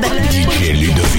club. Querido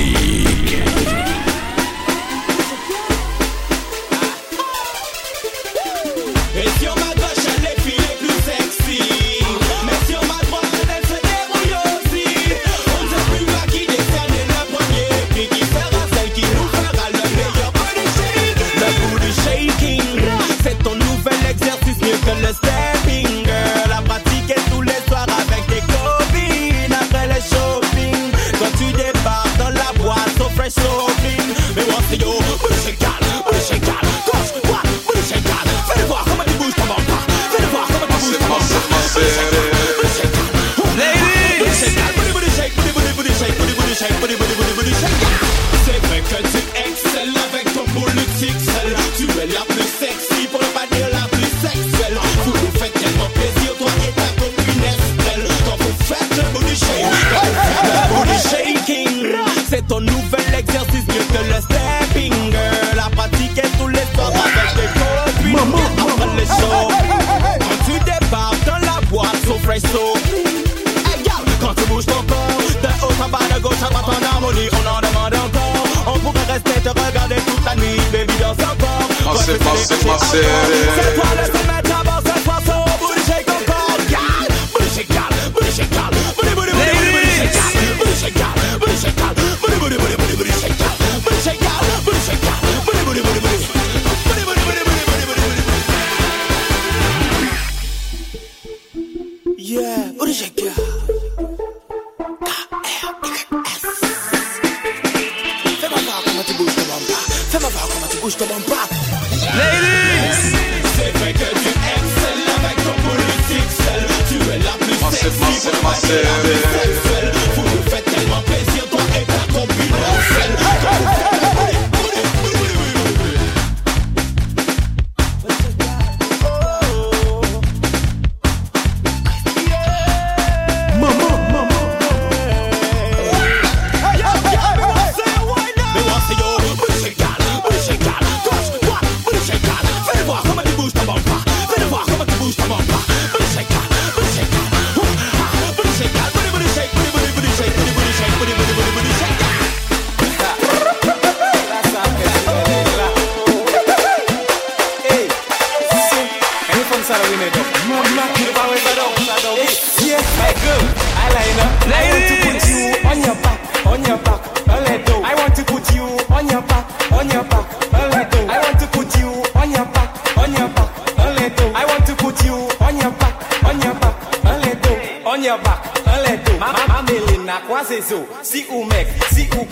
en bas, de gauche en harmonie, on en demande encore. On pourrait rester te regarder toute la nuit, baby, dans encore. Massé, Ouais, massé, c'est. C'est toi le seul maître à bord, cette fois, so booty shake booty shake, booty shake, booty. Yeah, booty shake, girl. ou je te donne pas. Ladies! Ah, c'est vrai que tu aimes celle avec ton politique, celle où tu es la plus sexy. Zo. Si ou mec, si go.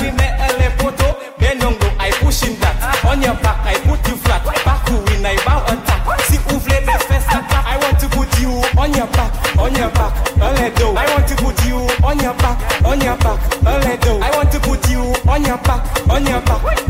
We met a le photo, benongo, I pushing that. On your back, I put you flat. Back to win, I bow attack. Si ou best fest attack. I want to put you on your back, on your back, a little. I want to put you on your back, on your back, a little. I want to put you on your back, on your back,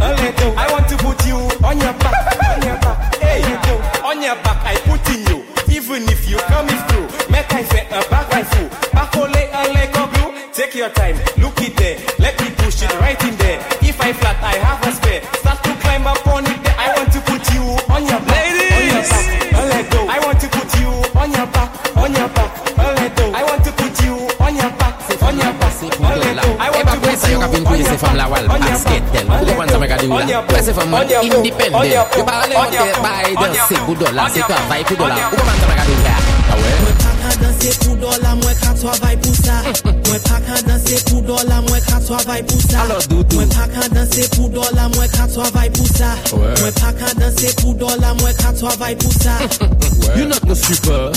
man independent. Yo pa ale yon te bay danse pou dola Se travay pou dola, ou pa man te baga do la Mwen pa ka danse pou dola, mwen ka travay pou sa. Mwen pa ka danse pou dola, mwen ka travay pou sa. Mwen pa ka danse pou dola, mwen ka travay pou sa. Mwen pa ka danse pou dola, mwen ka travay pou sa. You not no stripper,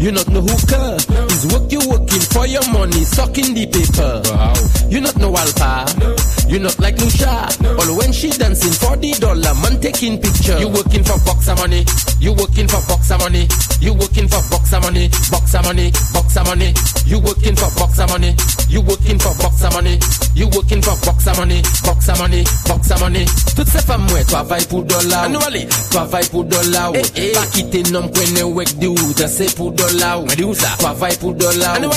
you not no hooker. Is work you working for your money, sucking the paper. You not no alpha, you not like Lucia. All when she dancing for the dollar, man taking picture. You working for boxer money, you working for boxer money, you working for boxer money, boxer money, boxer money. You working for boxer money, you working for boxer money, you working for boxer money, boxer money, boxer money. Toutes ces femmes ouais, travaillent pour dollar. Annually, travaillent pour dollar. Pas quitter nom Wene wek di ou, danse pou dola ou Mwen di ou sa, travay pou dola ou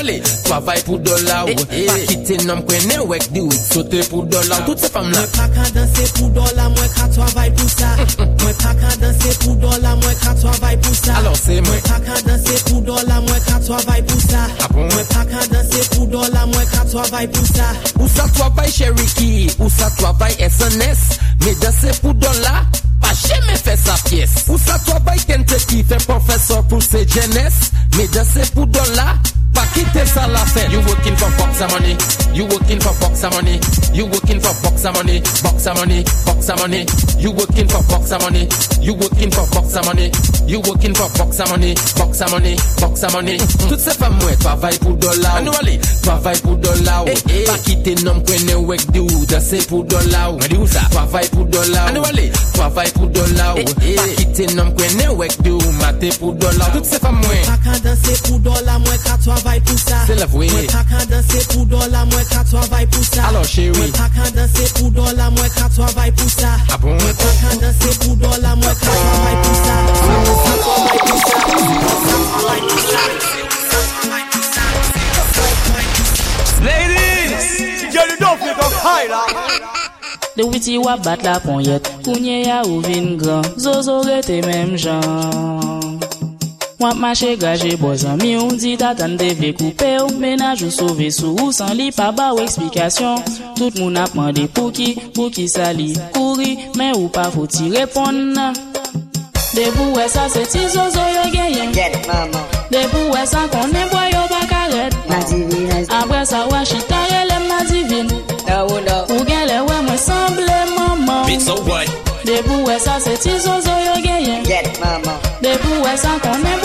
Travay pou dola ou Pa kite nom kwene wek di ou Sote pou dola ou, tout se fam la Mwen pa ka danse pou dola, mwen ka travay pou sa. Mwen pa ka danse pou dola, mwen ka travay pou sa. Mwen pa ka danse pou dola, mwen ka travay pou sa. Ah bon? Mwen pa ka danse pou dola, mwen ka travay pou sa. Ou sa travay Cherokee, ou sa travay SNS Me danse pou dola pas jamais fait sa pièce. Ou sa travail Kentucky, fait professeur pour ses jeunesse, mais danser pour dollar, pas quitter ça la fête. You working for box money, you working for box money, you working for box money, box money, box money, you working for box money, you working for box money, you working for box money, box money, box money. Toutes ces femmes, ouais, travaillent pour dollar. Nous allez, travaille pour dollar. Pas eh, eh. quitter nom qu'on wek di ou danser pour dollar. Mwen di ou sa? Travail pour dollar. Anou ale, travail pour dollar. Pas eh, quitter nom qu'on wek di ou mater pour dollar. Toutes ces femmes, ouais. Pa ka danse pou dola, mwen ka travay pou sa C'est la vraie. Mwen pa ka danse pou dola, mwen ka travay pou sa Alors, chérie. Mwen pa ka danse pou dola, mwen ka travay pou sa Ah bon? Mwen De witi wap bat la pon yet. Kounye ya ou vin gran Zozo rete mem jan Wap mache gaje bozan mi ou Di tatan devle koupe ou Menaj ou sove sou ou san li pa ba ou eksplikasyon. Tout moun ap mande pou ki, pou ki sa li kouri Men ou pa foti repon. De pou e sa se ti zozo yo genyen De pou e sa konen boy yo bakaret Apre sa wachita relem na divin Ou gen le we mwen semble maman De pou e sa se ti zozo yo genyen De pou e sa konen boy yo bakaret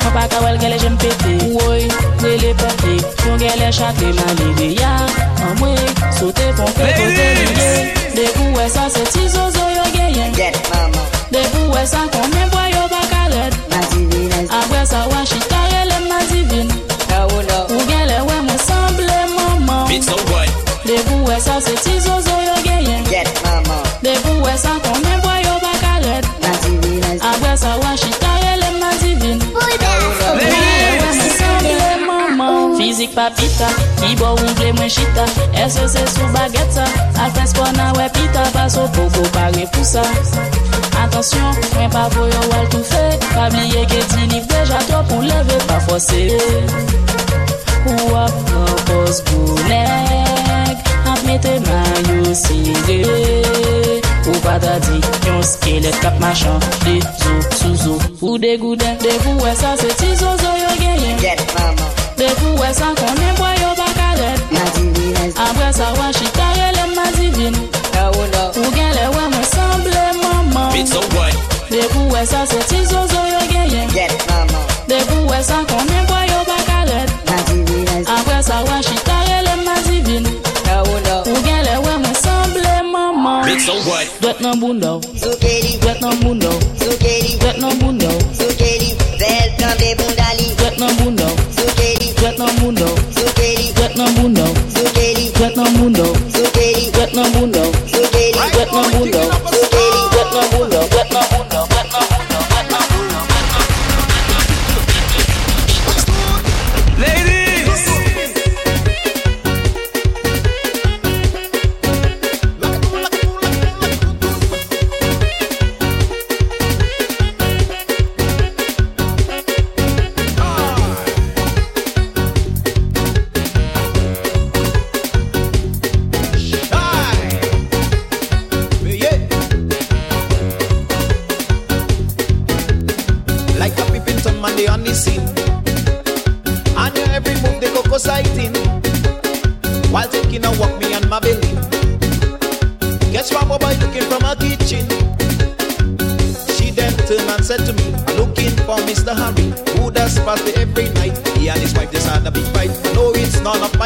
pa ka wel gele jem pete Woy, lele pete Yon gele chate malide Ya, an mwen, sote pon pe kote lege. De pou sa se ti yo geyen De pou sa kon men boy yo sa Ou maman Ki bo ungle mwen chita Ese se sou baget sa Alpes kwa nan we pita Paso poko pare pou sa Atensyon, mwen pa voyo wal tou fe. Pabliye ke ti liv deja To pou leve pa fose. Ou ap propos pou nek Ap mette mayo sire. Ou pata di yon skelet kap machan De zo, sou zo. Ou de gouden, de pou we sa Se ti zo zo yo genye De pou we sa konen boyo ba. Bakaret na divine, Apre sa wachita relem na divin no no. Ou gen le we mwen semble maman Bitch, so what? De pou we sa se ti zozo yo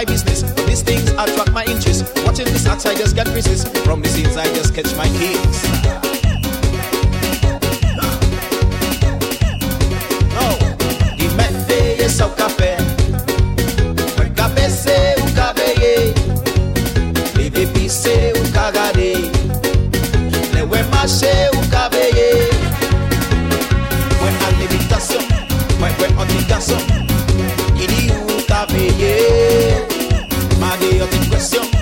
my business. These things attract my interest. Watching this acts, I just get resist. From the scenes, I just catch my kicks. so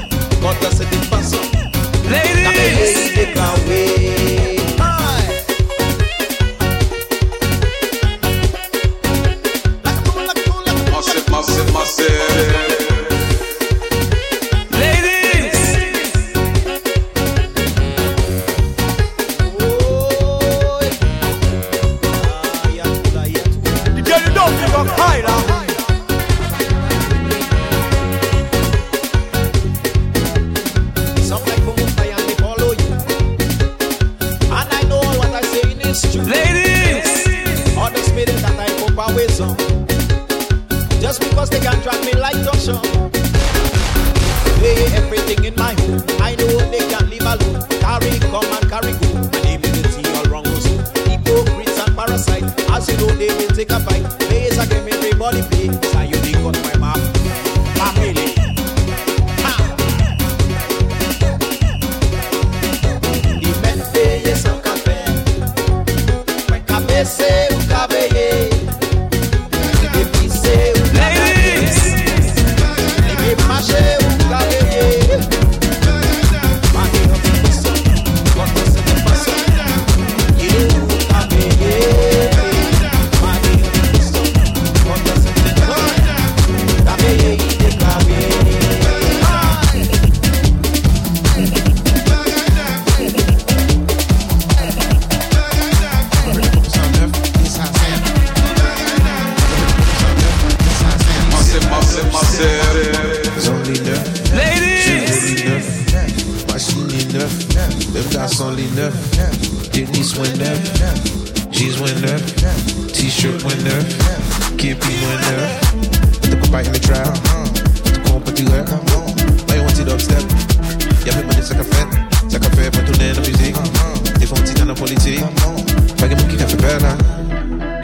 fica pai. Fez a game, body play.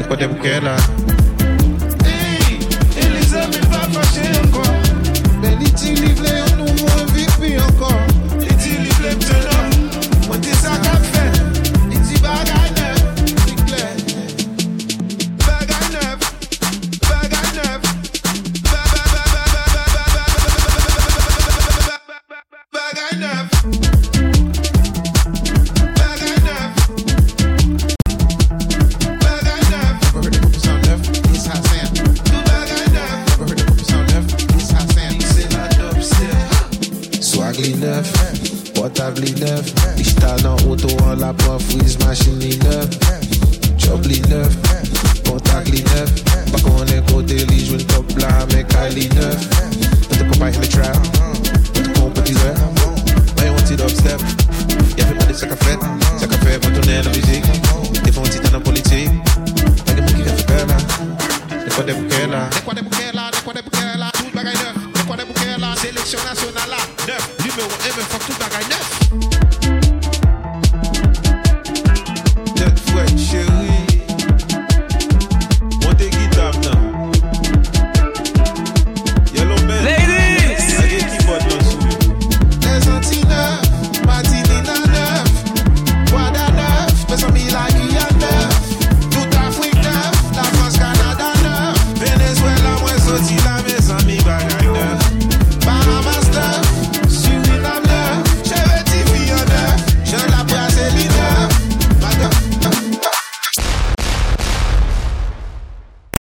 podem quer lá. like a fat